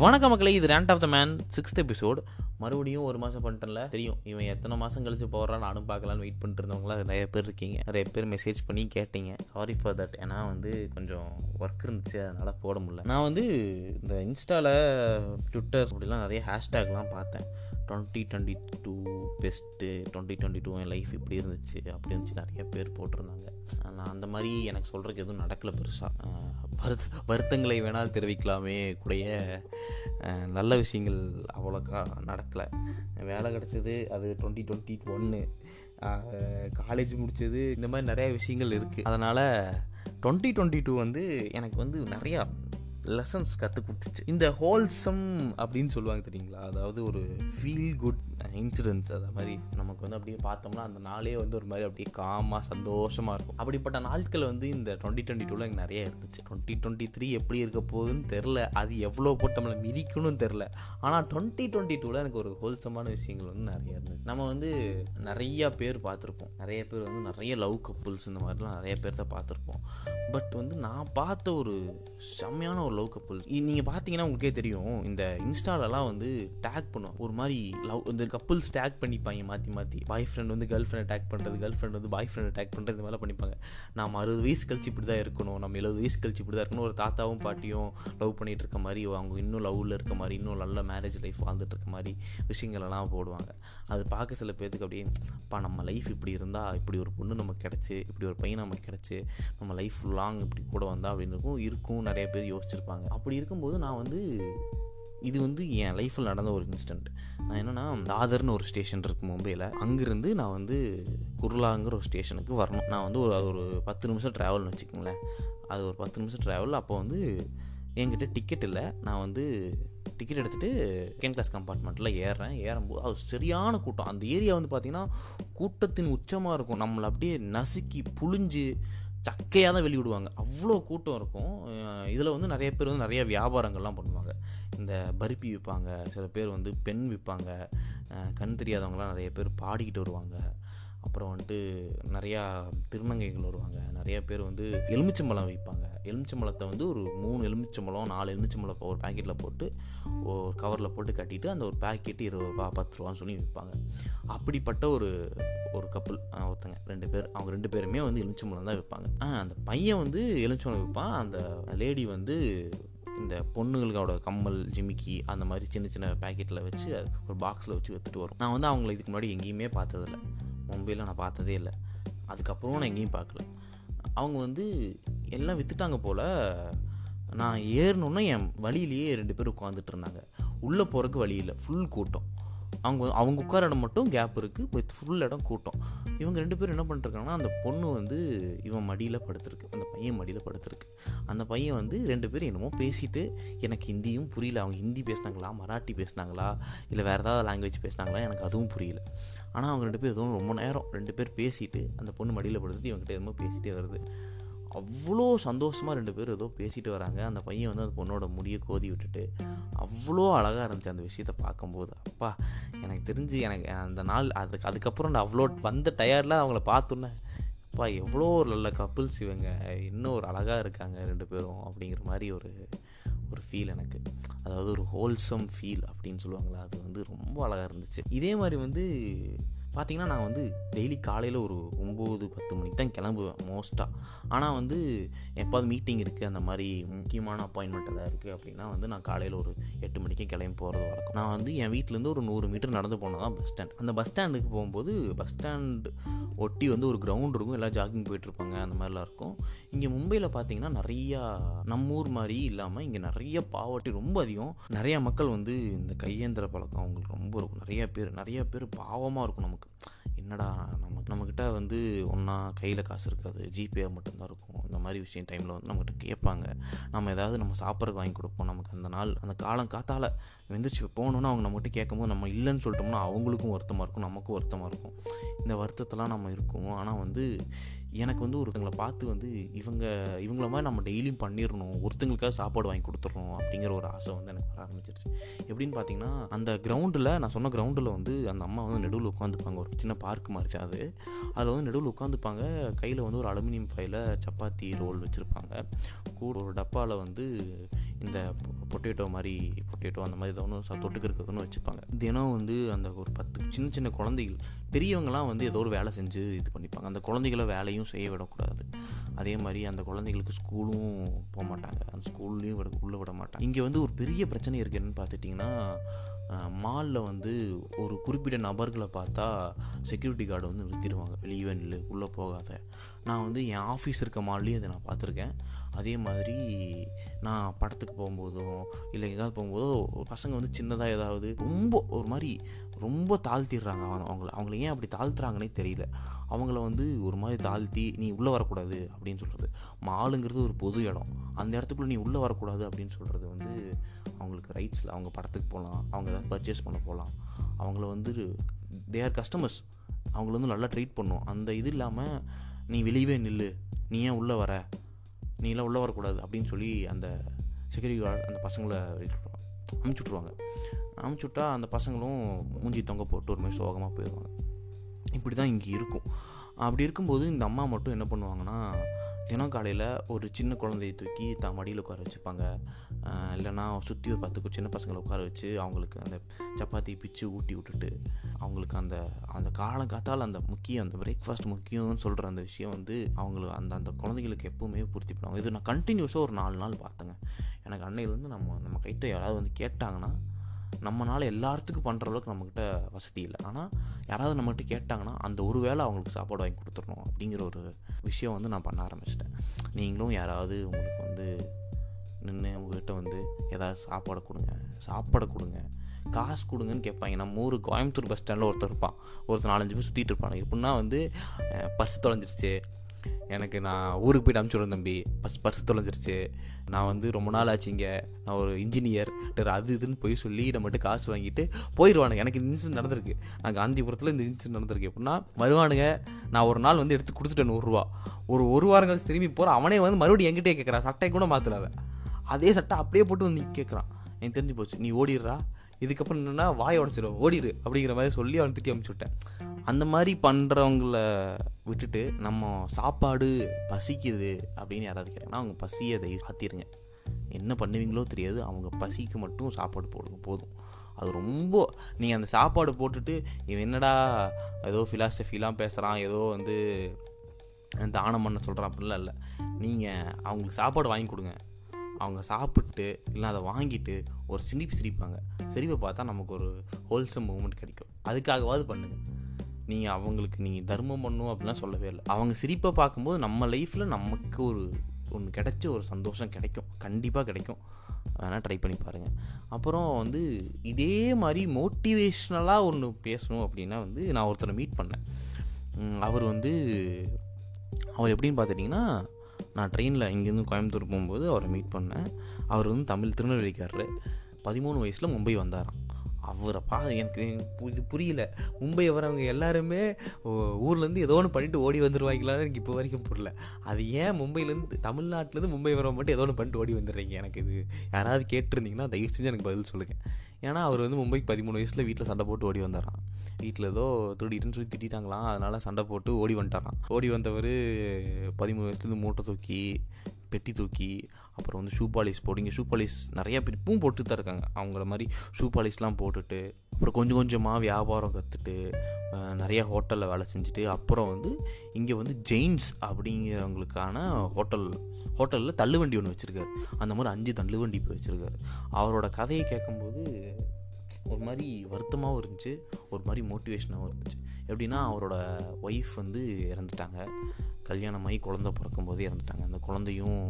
வணக்க மக்களே இது rant of the man sixth episode மறுபடியும் ஒரு மாதம் பண்ணிட்டேன்ல. தெரியும் இவன் எத்தனை மாதம் கழிச்சு போகிறான் நானும் பார்க்கலான்னு வெயிட் பண்ணிட்டுருந்தவங்களாம் நிறைய பேர் இருக்கீங்க. நிறைய பேர் மெசேஜ் பண்ணி கேட்டீங்க. சாரி ஃபார் தட் ஏன்னா வந்து கொஞ்சம் ஒர்க் இருந்துச்சு அதனால் போட முடியல. நான் வந்து இந்த இன்ஸ்டாவில் ட்விட்டர் அப்படிலாம் நிறைய ஹேஷ்டேக்லாம் பார்த்தேன். Twenty twenty two best twenty twenty two என் லைஃப் இப்படி இருந்துச்சு அப்படி இருந்துச்சு நிறைய பேர் போட்டிருந்தாங்க. நான் அந்த மாதிரி எனக்கு சொல்கிறதுக்கு எதுவும் நடக்கலை பெருசாக வருத்த வருத்தங்களை வேணால் தெரிவிக்கலாமே கூடிய நல்ல விஷயங்கள் அவ்வளோக்கா நடக்கலை. வேலை கிடச்சது அது டுவெண்ட்டி டுவெண்ட்டி ஒன்று காலேஜ் முடித்தது இந்த மாதிரி நிறைய விஷயங்கள் இருக்குது அதனால் டுவெண்ட்டி டுவெண்ட்டி டூ வந்து எனக்கு வந்து நிறையா லெசன்ஸ் கற்றுக் கொடுத்துச்சு. இந்த ஹோல்சம் அப்படின்னு சொல்லுவாங்க தெரியுங்களா? அதாவது ஒரு ஃபீல் குட் இன்சிடென்ட்ஸ் அது மாதிரி நமக்கு வந்து அப்படியே பார்த்தோம்னா அந்த நாளே வந்து ஒரு மாதிரி அப்படியே காமாக சந்தோஷமாக இருக்கும். அப்படிப்பட்ட நாட்கள் வந்து இந்த டுவெண்ட்டி டுவெண்ட்டி டூவில் எனக்கு நிறைய இருந்துச்சு. டுவெண்ட்டி டுவெண்ட்டி த்ரீ எப்படி இருக்க போகுதுன்னு தெரில அது எவ்வளோ போட்டு நம்மளை மிதிக்கணும்னு தெரில ஆனால் டுவெண்ட்டி டுவெண்ட்டி டூவில் எனக்கு ஒரு ஹோல்சமான விஷயங்கள் வந்து நிறைய இருந்துச்சு. நம்ம வந்து நிறைய பேர் பார்த்துருப்போம். நிறைய பேர் வந்து நிறைய லவ் கப்புல்ஸ் இந்த மாதிரிலாம் நிறைய பேர்த்த பார்த்துருப்போம். பட் வந்து நான் பார்த்த ஒரு செம்மையான ஒரு லவ் கப்புள்ஸ் நீங்கள் பார்த்தீங்கன்னா உங்களுக்கே தெரியும் இந்த இன்ஸ்டாலலாம் வந்து டேக் பண்ணுவோம் ஒரு மாதிரி லவ் இந்த கப்புள்ஸ் டேக் பண்ணிப்பாங்க மாற்றி மாற்றி பாய் ஃப்ரெண்ட் வந்து கேர்ள் ஃப்ரெண்ட் டேக் பண்ணுறது கேர்ள் ஃப்ரெண்ட் வந்து பாய் ஃப்ரெண்ட் டேக் பண்ணுறது இந்த மாதிரிலாம் பண்ணிப்பாங்க. நம்ம அறுபது வயசு கழிச்சு இப்படி தான் இருக்கணும். நம்ம எழுபது வயசு கழிச்சு இப்படி தான் இருக்கணும் ஒரு தாத்தாவும் பாட்டியும் லவ் பண்ணிட்டு இருக்க மாதிரி அவங்க இன்னும் லவ்வில் இருக்க மாதிரி இன்னும் நல்ல மேரேஜ் லைஃப் வாழ்ந்துட்டு இருக்க மாதிரி விஷயங்களெல்லாம் போடுவாங்க. அது பார்க்க சில பேர்த்துக்கு அப்படியே அப்பா நம்ம லைஃப் இப்படி இருந்தால் இப்படி ஒரு பொண்ணு நமக்கு கிடச்சி இப்படி ஒரு பையன் நமக்கு கிடச்சி நம்ம லைஃப் லாங் இப்படி கூட வந்தால் அப்படின்னு இருக்கும். இருக்கும். நிறைய பேர் வச்சுருப்பாங்க அப்படி இருக்கும்போது நான் வந்து இது வந்து என் லைஃப்பில் நடந்த ஒரு இன்ஸ்டன்ட் நான் என்னென்னா தாதர்னு ஒரு ஸ்டேஷன் இருக்குது மும்பையில். அங்கேருந்து நான் வந்து குர்லாங்கிற ஒரு ஸ்டேஷனுக்கு வரணும். நான் வந்து ஒரு அது ஒரு பத்து நிமிஷம் ட்ராவல்னு வச்சுக்கோங்களேன். அது ஒரு பத்து நிமிஷம் ட்ராவல் அப்போ வந்து என்கிட்ட டிக்கெட் இல்லை. நான் வந்து டிக்கெட் எடுத்துகிட்டு செகண்ட் கிளாஸ் கம்பார்ட்மெண்ட்டில் ஏறுறேன். ஏறும்போது அது சரியான கூட்டம். அந்த ஏரியா வந்து பார்த்திங்கன்னா கூட்டத்தின் உச்சமாக இருக்கும். நம்மளை அப்படியே நசுக்கி புழிஞ்சு சக்கையாக தான் வெளியிடுவாங்க. அவ்வளோ கூட்டம் இருக்கும். இதில் வந்து நிறைய பேர் வந்து நிறைய வியாபாரங்கள்லாம் பண்ணுவாங்க. இந்த பருப்பி விற்பாங்க சில பேர் வந்து பெண் விற்பாங்க கண் தெரியாதவங்களாம் நிறைய பேர் பாடிக்கிட்டு வருவாங்க. அப்புறம் வந்துட்டு நிறையா திருநங்கைகள் வருவாங்க. நிறைய பேர் வந்து எலுமிச்சம்பழம் விற்பாங்க. எலுமிச்சம்பழத்தை வந்து ஒரு மூணு எலுமிச்சம்பழம் நாலு எலுமிச்சம்பழம் ஒரு பேக்கெட்டில் போட்டு ஒரு கவரில் போட்டு கட்டிட்டு அந்த ஒரு பேக்கெட்டு இருபது ரூபா பத்து ரூபான்னு சொல்லி விற்பாங்க. அப்படிப்பட்ட ஒரு ஒரு கப்பல் ஒருத்தங்க ரெண்டு பேர். அவங்க ரெண்டு பேருமே வந்து எலுமிச்சம்பழம் தான் விற்பாங்க. அந்த பையன் வந்து எலுமிச்சம்பழம் விற்பான். அந்த லேடி வந்து இந்த பொண்ணுங்களோட கம்மல் ஜிமிக்கி அந்த மாதிரி சின்ன சின்ன பேக்கெட்டில் வச்சு ஒரு பாக்ஸில் வச்சு விற்றுட்டு வரும். நான் வந்து அவங்கள இதுக்கு முன்னாடி எங்கேயுமே பார்த்ததில்ல. மும்பையில் நான் பார்த்ததே இல்லை. அதுக்கப்புறம் நான் எங்கேயும் பார்க்கல. அவங்க வந்து எல்லாம் விற்றுட்டாங்க போல் நான் ஏறணுன்னா என் வழியிலேயே ரெண்டு பேர் உட்காந்துட்டு இருந்தாங்க. உள்ளே போகிறதுக்கு வழி இல்லை. ஃபுல் கூட்டம். அவங்க அவங்க உட்கார இடம் மட்டும் கேப் இருக்குது போய் ஃபுல் இடம் கூட்டம். இவங்க ரெண்டு பேரும் என்ன பண்ணிட்டுருக்காங்கன்னா அந்த பொண்ணு வந்து இவன் மடியில் படுத்திருக்கு. அந்த பையன் மடியில் படுத்திருக்கு. அந்த பையன் வந்து ரெண்டு பேரும் என்னமோ பேசிட்டு எனக்கு ஹிந்தியும் புரியல. அவங்க ஹிந்தி பேசினாங்களா? மராட்டி பேசினாங்களா? இல்லை வேறு ஏதாவது லாங்குவேஜ் பேசினாங்களா? எனக்கு அதுவும் புரியல. ஆனால் அவங்க ரெண்டு பேர் எதுவும் ரொம்ப நேரம் ரெண்டு பேர் பேசிட்டு அந்த பொண்ணு மடியில் படுத்துட்டு இவங்ககிட்ட என்னமோ பேசிட்டே வருது. அவ்வளோ சந்தோஷமாக ரெண்டு பேரும் ஏதோ பேசிட்டு வராங்க. அந்த பையன் வந்து அந்த பொண்ணோட முடியை கோதி விட்டுட்டு அவ்வளோ அழகாக இருந்துச்சு அந்த விஷயத்தை பார்க்கும்போது. அப்பா எனக்கு தெரிஞ்சு எனக்கு அந்த நாள் அதுக்கு அதுக்கப்புறம் நான் அவ்வளோ வந்த டயர்டில் அவங்கள பார்த்தோன்னே அப்பா எவ்வளோ ஒரு நல்ல கப்புள்ஸ் இவங்க. இன்னும் ஒரு அழகாக இருக்காங்க ரெண்டு பேரும். அப்படிங்கிற மாதிரி ஒரு ஒரு ஃபீல் எனக்கு. அதாவது ஒரு ஹோல்சம் ஃபீல் அப்படின்னு சொல்லுவாங்களா? அது வந்து ரொம்ப அழகாக இருந்துச்சு. இதே மாதிரி வந்து பார்த்திங்கன்னா நான் வந்து டெய்லி காலையில் ஒரு ஒம்பது பத்து மணிக்கு தான் கிளம்புவேன் மோஸ்ட்டாக ஆனால் வந்து எப்போது மீட்டிங் இருக்குது அந்த மாதிரி முக்கியமான அப்பாயின்மெண்ட் எதாவது இருக்குது அப்படின்னா வந்து நான் காலையில் ஒரு எட்டு மணிக்கு கிளம்பி போகிறது வழக்கம். நான் வந்து என் வீட்டிலேருந்து ஒரு நூறு மீட்டர் நடந்து போனால் தான் பஸ் ஸ்டாண்ட் அந்த பஸ் ஸ்டாண்டுக்கு போகும்போது பஸ் ஸ்டாண்ட் ஒட்டி வந்து ஒரு கிரவுண்ட் இருக்கும் எல்லாம் ஜாகிங் போயிட்டுருப்பாங்க அந்த மாதிரிலாம் இருக்கும். இங்கே மும்பையில் பார்த்தீங்கன்னா நிறையா நம்ம ஊர் மாதிரி இல்லாமல் இங்கே நிறைய பாவர்ட்டி ரொம்ப அதிகம். நிறையா மக்கள் வந்து இந்த கையேந்திர பழக்கம் அவங்களுக்கு ரொம்ப இருக்கும். நிறையா பேர் நிறையா பேர் பாவமாக இருக்கும் நமக்கு. என்னடா நமக்கு நம்மக்கிட்ட வந்து ஒன்றா கையில் காசு இருக்காது ஜிபே மட்டும்தான் இருக்கும். இந்த மாதிரி விஷயம் டைமில் வந்து நம்மக்கிட்ட கேட்பாங்க. நம்ம ஏதாவது நம்ம சாப்பிட்றதுக்கு வாங்கி கொடுப்போம். நமக்கு அந்த நாள் அந்த காலம் காத்தால் வெந்திரிச்சு. போகணுன்னு அவங்க நம்மகிட்ட கேட்கும்போது நம்ம இல்லைன்னு சொல்லிட்டோம்னா அவங்களுக்கும் வருத்தமாக இருக்கும் நமக்கும் வருத்தமாக இருக்கும். இந்த வருத்தத்தெல்லாம் நம்ம இருக்கும். ஆனால் வந்து எனக்கு வந்து ஒருத்தங்களை பார்த்து வந்து இவங்க இவங்கள மாதிரி நம்ம டெய்லியும் பண்ணிடணும் ஒருத்தங்களுக்காக சாப்பாடு வாங்கி கொடுத்துடணும் அப்படிங்கிற ஒரு ஆசை வந்து எனக்கு வர ஆரம்பிச்சிருச்சு. எப்படின்னு பார்த்தீங்கன்னா அந்த கிரவுண்டில் நான் சொன்ன கிரவுண்டில் வந்து அந்த அம்மா வந்து நடுவில் உட்காந்துப்பாங்க. ஒரு சின்ன பார்க் மாதிரி தான் அது. அதில் வந்து நடுவில் உட்காந்துப்பாங்க. கையில் வந்து ஒரு அலுமினியம் ஃபைல சப்பாத்தி ரோல் வச்சுருப்பாங்க. கூட ஒரு டப்பாவில் வந்து இந்த பொட்டேட்டோ மாதிரி பொட்டேட்டோ அந்த மாதிரி ஏதோ ஒன்று தொட்டுக்கு இருக்கிறதுன்னு வச்சுப்பாங்க. தினம் வந்து அந்த ஒரு பத்து சின்ன சின்ன குழந்தைகள் பெரியவங்களாம் வந்து ஏதோ ஒரு வேலை செஞ்சு இது பண்ணிப்பாங்க. அந்த குழந்தைகளை வேலையும் செய்ய விடக்கூடாது. அதே மாதிரி அந்த குழந்தைங்களுக்கு ஸ்கூலும் போக மாட்டாங்க அந்த ஸ்கூல்லையும் விட உள்ளே விட மாட்டாங்க இங்கே வந்து ஒரு பெரிய பிரச்சனை இருக்குது பார்த்துட்டிங்கன்னா மாலில் வந்து ஒரு குறிப்பிட்ட நபர்களை பார்த்தா செக்யூரிட்டி கார்டு வந்து நிறுத்திடுவாங்க. வெளியே நில்லு உள்ளே போகாத. நான் வந்து என் ஆஃபீஸ் இருக்க மால்லையும் அதை நான் பார்த்துருக்கேன். அதே மாதிரி நான் படத்துக்கு போகும்போதும் இல்லை எங்கேயாவது போகும்போதோ பசங்க வந்து சின்னதாக ஏதாவது ரொம்ப ஒரு மாதிரி ரொம்ப தாழ்த்திடுறாங்க. அவன் அவங்கள அவங்கள ஏன் அப்படி தாழ்த்துறாங்கன்னே தெரியல. அவங்கள வந்து ஒரு மாதிரி தாழ்த்தி நீ உள்ளே வரக்கூடாது அப்படின்னு சொல்கிறது மாலுங்கிறது ஒரு பொது இடம். அந்த இடத்துக்குள்ளே நீ உள்ளே வரக்கூடாது அப்படின்னு சொல்கிறது வந்து அவங்களுக்கு ரைட்ஸில் அவங்க படத்துக்கு போகலாம் அவங்க ஏதாவது பர்ச்சேஸ் பண்ண போகலாம் அவங்கள வந்து தே ஆர் கஸ்டமர்ஸ் அவங்கள வந்து நல்லா ட்ரீட் பண்ணும். அந்த இது இல்லாமல் நீ வெளியவே நில்லு. நீ ஏன் உள்ளே வர? நீ எல்லாம் உள்ளே வரக்கூடாது. அப்படின்னு சொல்லி அந்த செக்யூரிட்டி கார்டு அந்த பசங்களை அமுச்சு விட்ருவாங்க அமுச்சு விட்டா அந்த பசங்களும் மூஞ்சி தொங்க போட்டு ஒரு மாதிரி சோகமாக போயிடுவாங்க. இப்படி தான் இங்கே இருக்கும். அப்படி இருக்கும்போது இந்த அம்மா மட்டும் என்ன பண்ணுவாங்கன்னா தினம் காலையில் ஒரு சின்ன குழந்தையை தூக்கி தான் மடியில் உட்கார வச்சுப்பாங்க. இல்லைனா சுற்றி ஒரு பத்து சின்ன பசங்களை உட்கார வச்சு அவங்களுக்கு அந்த சப்பாத்தி பிச்சு ஊட்டி விட்டுட்டு அவங்களுக்கு அந்த அந்த காலங்காத்தால் அந்த முக்கியம் அந்த பிரேக்ஃபாஸ்ட் முக்கியம்னு சொல்கிற அந்த விஷயம் வந்து அவங்களுக்கு அந்த அந்த குழந்தைங்களுக்கு எப்போவுமே பூர்த்தி பண்ணுவாங்க. இது நான் கண்டினியூஸாக ஒரு நாலு நாள் பார்த்தேங்க. எனக்கு அன்னையிலேருந்து நம்ம நம்ம கைட்ட யாராவது வந்து கேட்டாங்கன்னா நம்மளால் எல்லாத்துக்கும் பண்ணுற அளவுக்கு நம்மக்கிட்ட வசதி இல்லை. ஆனால் யாராவது நம்மகிட்ட கேட்டாங்கன்னா அந்த ஒரு வேளை அவங்களுக்கு சாப்பாடு வாங்கி கொடுத்துடணும் அப்படிங்கிற ஒரு விஷயம் வந்து நான் பண்ண ஆரம்பிச்சிட்டேன். நீங்களும் யாராவது உங்களுக்கு வந்து நின்று உங்கள்கிட்ட வந்து ஏதாவது சாப்பாடு கொடுங்க சாப்பாடு கொடுங்க காசு கொடுங்கன்னு கேட்பாங்க. நம்ம ஊர் கோயம்புத்தூர் பஸ் ஸ்டாண்டில் ஒருத்தர் இருப்பான். ஒருத்தர் நாலஞ்சு பேர் சுற்றிட்டு இருப்பாங்க. எப்படின்னா வந்து பர்ஸ் தொலைஞ்சிருச்சு. எனக்கு நான் ஊருக்கு போய்ட்டு அனுப்பிச்சுடுறேன் தம்பி. பஸ் பர்ஸ் தொலைஞ்சிருச்சு. நான் வந்து ரொம்ப நாள் ஆச்சுங்க நான் ஒரு இன்ஜினியர் அது இதுன்னு போய் சொல்லி நம்மகிட்ட காசு வாங்கிட்டு போயிடுவானுங்க எனக்கு இந்த இன்சிடென்ட் நடந்திருக்கு. நான் காந்திபுரத்தில் இந்த இன்சிடென்ட் நடந்திருக்கு. எப்படின்னா வருவானுங்க. நான் ஒரு நாள் வந்து எடுத்து கொடுத்துட்டேன் நூறுரூவா. ஒரு ஒரு வாரம் கழிச்சு திரும்பி போகிறேன் அவனே வந்து மறுபடியும் எங்கிட்டே கேட்குறான் சட்டை கூட மாற்றலாத அதே சட்டை அப்படியே போட்டு வந்து கேட்குறான் எனக்கு தெரிஞ்சு போச்சு. நீ ஓடிடுறா. இதுக்கப்புறம் என்னென்னா வாய உடச்சிடும் ஓடிடு அப்படிங்கிற மாதிரி சொல்லி அவன் திட்டி அமுச்சு விட்டேன். அந்த மாதிரி பண்ணுறவங்கள விட்டுட்டு நம்ம சாப்பாடு பசிக்குது அப்படின்னு யாராவது கேட்டாங்கன்னா அவங்க பசியை அதை சாத்திடுங்க என்ன பண்ணுவீங்களோ தெரியாது அவங்க பசிக்கு மட்டும் சாப்பாடு போடுங்க போதும். அது ரொம்ப நீங்கள் அந்த சாப்பாடு போட்டுட்டு இவன் என்னடா ஏதோ ஃபிலாசபிலாம் பேசுகிறான் ஏதோ வந்து தானம் பண்ண சொல்கிறான் அப்படிலாம் இல்லை. நீங்கள் அவங்களுக்கு சாப்பாடு வாங்கி கொடுங்க. அவங்க சாப்பிட்டு இல்லை அதை வாங்கிட்டு ஒரு சிரிப்பு சிரிப்பாங்க. சிரிப்பை பார்த்தா நமக்கு ஒரு ஹோல்சம் மூமெண்ட் கிடைக்கும். அதுக்காகவாது பண்ணுங்கள் நீங்கள் அவங்களுக்கு நீங்கள் தர்மம் பண்ணும் அப்படிலாம் சொல்லவே இல்லை. அவங்க சிரிப்பை பார்க்கும்போது நம்ம லைஃப்பில் நமக்கு ஒரு ஒன்று கிடைச்ச ஒரு சந்தோஷம் கிடைக்கும். கண்டிப்பாக கிடைக்கும். வேணால் ட்ரை பண்ணி பாருங்கள் அப்புறம் வந்து இதே மாதிரி மோட்டிவேஷ்னலாக ஒன்று பேசணும் அப்படின்னா வந்து நான் ஒருத்தரை மீட் பண்ணேன். அவர் வந்து அவர் எப்படின்னு பார்த்துட்டிங்கன்னா நான் ட்ரெயினில் இங்கேருந்து கோயம்புத்தூர் போகும்போது அவரை மீட் பண்ணேன். அவர் வந்து தமிழ் திருநெல்வேலிக்காரரு. பதிமூணு வயசில் மும்பை வந்தாராம். அவரை பா எனக்கு இது புரியல. மும்பை வரவங்க எல்லாருமே ஊர்லேருந்து ஏதோ ஒன்று பண்ணிட்டு ஓடி வந்துடுவாங்களான்னு எனக்கு இப்போ வரைக்கும் புரியல. அது ஏன் மும்பையிலேருந்து தமிழ்நாட்டிலேருந்து மும்பை வரவங்க மட்டும் ஏதோ ஒன்று பண்ணிட்டு ஓடி வந்துடுறீங்க? எனக்கு இது யாராவது கேட்டிருந்தீங்கன்னா தயவு செஞ்சு எனக்கு பதில் சொல்லுங்கள் ஏன்னா அவர் வந்து மும்பைக்கு பதிமூணு வயசில் வீட்டில் சண்டை போட்டு ஓடி வந்துடுறான் வீட்டில் ஏதோ திருடிட்டுன்னு சொல்லி திட்டாங்களாம் அதனால் சண்டை போட்டு ஓடி வந்துட்டாரான் ஓடி வந்தவர் பதிமூணு வயசுலேருந்து மூட்டை தூக்கி பெட்டி தூக்கி அப்புறம் வந்து ஷூ பாலிஷ் போடுங்க ஷூ பாலிஷ் நிறையா பேர் இப்பவும் போட்டு தான் இருக்காங்க. அவங்கள மாதிரி ஷூ பாலிஷ்லாம் போட்டுட்டு அப்புறம் கொஞ்சம் கொஞ்சமாக வியாபாரம் கற்றுட்டு நிறைய ஹோட்டலில் வேலை செஞ்சுட்டு அப்புறம் வந்து இங்கே வந்து ஜெயின்ஸ் அப்படிங்கிறவங்களுக்கான ஹோட்டல் ஹோட்டலில் தள்ளுவண்டி ஒன்று வச்சுருக்காரு. அந்த மாதிரி அஞ்சு தள்ளுவண்டி போய் வச்சுருக்காரு. அவரோட கதையை கேட்கும்போது ஒரு மாதிரி வருத்தமாகவும் இருந்துச்சு ஒரு மாதிரி மோட்டிவேஷனாகவும் இருந்துச்சு. எப்படின்னா அவரோட ஒய்ஃப் வந்து இறந்துட்டாங்க. கல்யாணமாகி குழந்த பிறக்கும்போதே இறந்துட்டாங்க. அந்த குழந்தையும்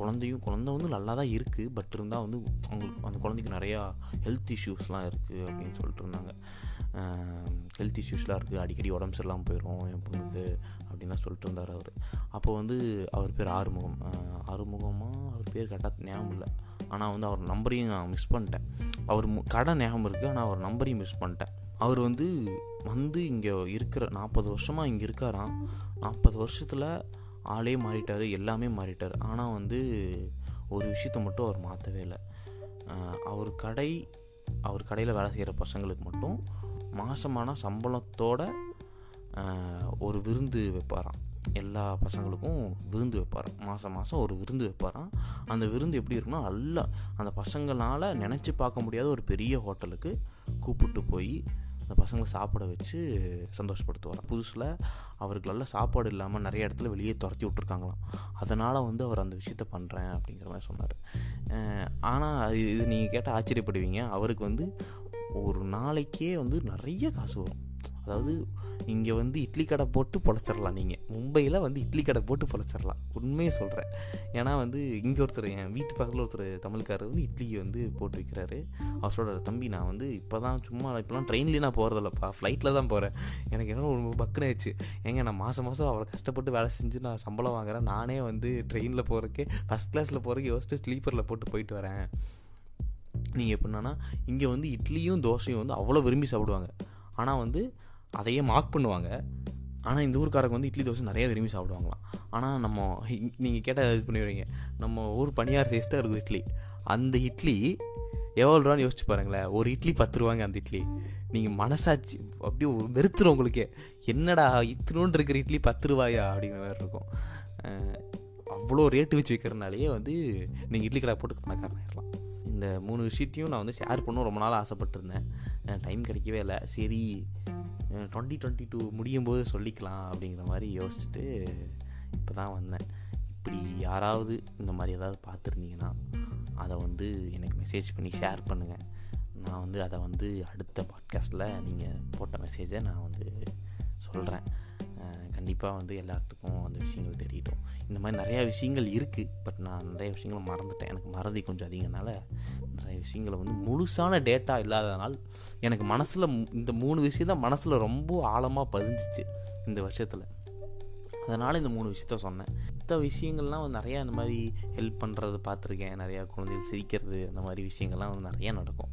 குழந்தையும் குழந்த வந்து நல்லா தான் இருக்குது பட் இருந்தால் வந்து அவங்களுக்கு அந்த குழந்தைக்கு நிறையா ஹெல்த் இஷ்யூஸ்லாம் இருக்குது அப்படின்னு சொல்லிட்டு இருந்தாங்க. ஹெல்த் இஷ்யூஸ்லாம் இருக்குது அடிக்கடி உடம்பு சரியில்லாமல் போயிடும் என் பொண்ணுக்கு அப்படின்லாம் சொல்லிட்டு இருந்தார் அவர். அப்போ வந்து அவர் பேர் ஆறுமுகம். ஆறுமுகமாக அவர் பேர் கரெக்டாக ஞாபகம் இல்லை. ஆனால் வந்து அவர் நம்பரையும் நான் மிஸ் பண்ணிட்டேன். அவர் கடை ஞாபகம் இருக்குது ஆனால் அவர் நம்பரையும் மிஸ் பண்ணிட்டேன். அவர் வந்து வந்து இங்கே இருக்கிற நாற்பது வருஷமாக இங்கே இருக்காராம். நாற்பது வருஷத்தில் ஆளே மாறிட்டார் எல்லாமே மாறிட்டார். ஆனால் வந்து ஒரு விஷயத்த மட்டும் அவர் மாற்றவே இல்லை. அவர் கடை அவர் கடையில் வேலை செய்கிற பசங்களுக்கு மட்டும் மாதமான சம்பளத்தோட ஒரு விருந்து வைப்பாராம். எல்லா பசங்களுக்கும் விருந்து வைப்பாராம். மாதம் மாதம் ஒரு விருந்து வைப்பாராம். அந்த விருந்து எப்படி இருக்குன்னா நல்லா அந்த பசங்களால் நினச்சி பார்க்க முடியாத ஒரு பெரிய ஹோட்டலுக்கு கூப்பிட்டு போய் அந்த பசங்களை சாப்பிட வச்சு சந்தோஷப்படுத்துவார் புதுசில் அவருக்கு நல்ல சாப்பாடு இல்லாமல் நிறைய இடத்துல வெளியே துரத்தி விட்ருக்காங்களாம் அதனால் வந்து அவர் அந்த விஷயத்த பண்ணுறேன் அப்படிங்கிற மாதிரி சொன்னார். ஆனால் இது நீங்கள் கேட்டால் ஆச்சரியப்படுவீங்க. அவருக்கு வந்து ஒரு நாளைக்கே வந்து நிறைய காசு வரும். அதாவது இங்கே வந்து இட்லி கடை போட்டு பொழைச்சிடலாம் நீங்கள் மும்பையில் வந்து இட்லி கடை போட்டு பொழைச்சிடலாம். உண்மையை சொல்கிறேன் ஏன்னா வந்து இங்கே ஒருத்தர் என் வீட்டு பக்கத்தில் ஒருத்தர் தமிழ்காரர் வந்து இட்லி வந்து போட்டு விற்கிறாரு அவரோட தம்பி நான் வந்து இப்போ தான் சும்மா இப்போலாம் ட்ரெயின்லேயே நான் போகிறதில்லப்பா ஃப்ளைட்டில் தான் போகிறேன் எனக்கு என்ன ஒரு பக்குன்னு ஆயிடுச்சு ஏங்க நான் மாதம் மாதம் அவ்வளோ கஷ்டப்பட்டு வேலை செஞ்சு நான் சம்பளம் வாங்குறேன். நானே வந்து ட்ரெயினில் போகிறக்கு ஃபஸ்ட் கிளாஸில் போகிறக்கு யோசிச்சு ஸ்லீப்பரில் போட்டு போயிட்டு வரேன். நீங்கள் எப்படின்னா இங்கே வந்து இட்லியும் தோசையும் வந்து அவ்வளோ விரும்பி சாப்பிடுவாங்க. ஆனால் வந்து அதையே மார்க் பண்ணுவாங்க. ஆனால் இந்த ஊருக்காரங்க வந்து இட்லி தோசை நிறைய விரும்பி சாப்பிடுவாங்களாம். ஆனால் நம்ம நீங்கள் கேட்டால் இது பண்ணிடுவீங்க நம்ம ஊர் பணியார் சைஸ் தான் இருக்கும் இட்லி. அந்த இட்லி எவ்வளோ ரூபான்னு யோசிச்சு பாருங்களேன். ஒரு இட்லி பத்து ரூபாங்க அந்த இட்லி. நீங்கள் மனசாச்சு அப்படியே வெறுத்துரும் உங்களுக்கே. என்னடா இத்தினோண்டு இருக்கிற இட்லி பத்து ரூபாயா? அப்படிங்கிற மாதிரி இருக்கும். அவ்வளோ ரேட்டு வச்சு வைக்கிறனாலேயே வந்து நீங்கள் இட்லி கடை போட்டு பணக்காரன் ஆயிடலாம் இந்த மூணு விஷயத்தையும் நான் வந்து ஷேர் பண்ண ரொம்ப நாள் ஆசைப்பட்டிருந்தேன். டைம் கிடைக்கவே இல்லை. சரி டுவெண்ட்டி டுவெண்ட்டி டூ முடியும் போது சொல்லிக்கலாம் அப்படிங்கிற மாதிரி யோசிச்சுட்டு இப்போ தான் வந்தேன். இப்படி யாராவது இந்த மாதிரி ஏதாவது பார்த்துருந்தீங்கன்னா அதை வந்து எனக்கு மெசேஜ் பண்ணி ஷேர் பண்ணுங்கள் நான் வந்து அதை வந்து அடுத்த பாட்காஸ்ட்டில் நீங்கள் போட்ட மெசேஜை நான் வந்து சொல்கிறேன் கண்டிப்பாக வந்து எல்லாத்துக்கும் அந்த விஷயங்கள் தெரியட்டும் இந்த மாதிரி நிறையா விஷயங்கள் இருக்குது பட் நான் நிறைய விஷயங்களை மறந்துட்டேன். எனக்கு மறதி கொஞ்சம் அதிகனால நிறைய விஷயங்களை வந்து முழுசான டேட்டா இல்லாதனால் எனக்கு மனசில் இந்த மூணு விஷயம் தான் மனசில் ரொம்ப ஆழமாக பதிஞ்சிச்சு இந்த வருஷத்தில். அதனால் இந்த மூணு விஷயத்த சொன்னேன். மற்ற விஷயங்கள்லாம் வந்து நிறையா இந்த மாதிரி ஹெல்ப் பண்ணுறது பார்த்துருக்கேன். நிறையா குழந்தைகள் சிரிக்கிறது அந்த மாதிரி விஷயங்கள்லாம் வந்து நிறையா நடக்கும்.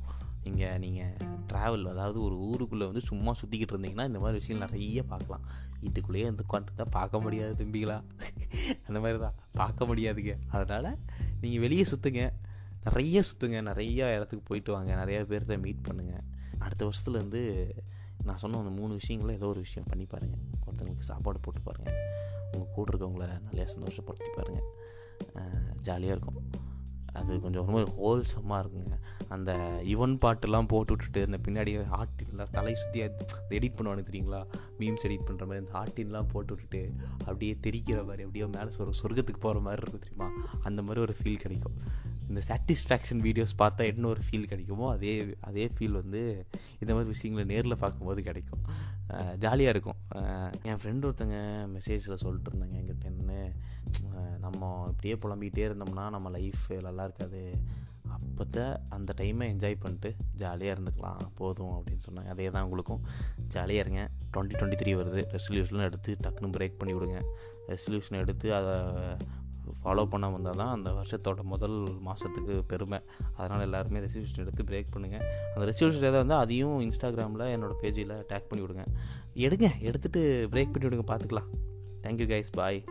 இங்கே நீங்கள் ட்ராவல் அதாவது ஒரு ஊருக்குள்ளே வந்து சும்மா சுற்றிக்கிட்டு இருந்தீங்கன்னா இந்த மாதிரி விஷயம் நிறைய பார்க்கலாம். வீட்டுக்குள்ளேயே வந்து உட்காந்துட்டு தான் பார்க்க முடியாது தம்பிகளா? அந்த மாதிரி தான் பார்க்க முடியாதுங்க. அதனால் நீங்கள் வெளியே சுற்றுங்க நிறைய சுற்றுங்க நிறையா இடத்துக்கு போயிட்டு வாங்க. நிறையா பேர்த்த மீட் பண்ணுங்கள் அடுத்த வருஷத்துலேருந்து நான் சொன்ன அந்த மூணு விஷயங்களும் ஏதோ ஒரு விஷயம் பண்ணி பாருங்கள் ஒருத்தவங்களுக்கு சாப்பாடு போட்டு பாருங்கள் உங்கள் கூட இருக்கவங்கள நிறையா சந்தோஷப்படுத்தி பாருங்கள் ஜாலியாக இருக்கும். அது கொஞ்சம் ஒரு மாதிரி ஹோல்சமாக இருக்குங்க. அந்த யுவன் பாட்டுலாம் போட்டு விட்டுட்டு அந்த பின்னாடி ஆட்டின்லாம் தலை சுற்றி எடிட் பண்ணுவானு தெரியுங்களா? மீம்ஸ் எடிட் பண்ணுற மாதிரி அந்த ஆட்டின்லாம் போட்டு விட்டுட்டு அப்படியே தெரிக்கிற மாதிரி அப்படியே மேலே சொர் சொர்க்கத்துக்கு போகிற மாதிரி இருக்கும் தெரியுமா? அந்த மாதிரி ஒரு ஃபீல் கிடைக்கும். இந்த சாட்டிஸ்ஃபேக்ஷன் வீடியோஸ் பார்த்தா என்ன ஒரு ஃபீல் கிடைக்குமோ அதே அதே ஃபீல் வந்து இந்த மாதிரி விஷயங்களை நேரில் பார்க்கும்போது கிடைக்கும். ஜாலியாக இருக்கும். என் ஃப்ரெண்டு ஒருத்தங்க மெசேஜில் சொல்லிட்டு இருந்தாங்க என்கிட்ட என்ன நம்ம இப்படியே புலம்பிகிட்டே இருந்தோம்னா நம்ம லைஃப் நல்லா இருக்காது. அப்போத்த அந்த டைமை என்ஜாய் பண்ணிட்டு ஜாலியாக இருந்துக்கலாம். போதும் அப்படின்னு சொன்னாங்க. அதே தான் உங்களுக்கும். ஜாலியாக இருங்க. டுவெண்ட்டி டுவெண்ட்டி த்ரீ வருது ரெசல்யூஷன்லாம் எடுத்து டக்குன்னு பிரேக் பண்ணி விடுங்க. ரெசல்யூஷன் எடுத்து அதை ஃபாலோ பண்ண வந்தால் தான் அந்த வருஷத்தோட முதல் மாதத்துக்கு பெருமை. அதனால் எல்லாருமே ரெசல்யூஷன் எடுத்து பிரேக் பண்ணுங்கள் அந்த ரெசல்யூஷன் எதாவது வந்து அதையும் இன்ஸ்டாகிராமில் என்னோடய பேஜில் டேக் பண்ணி விடுங்க. எடுங்க. எடுத்துகிட்டு பிரேக் பண்ணி விடுங்க. பார்த்துக்கலாம். Thank you guys bye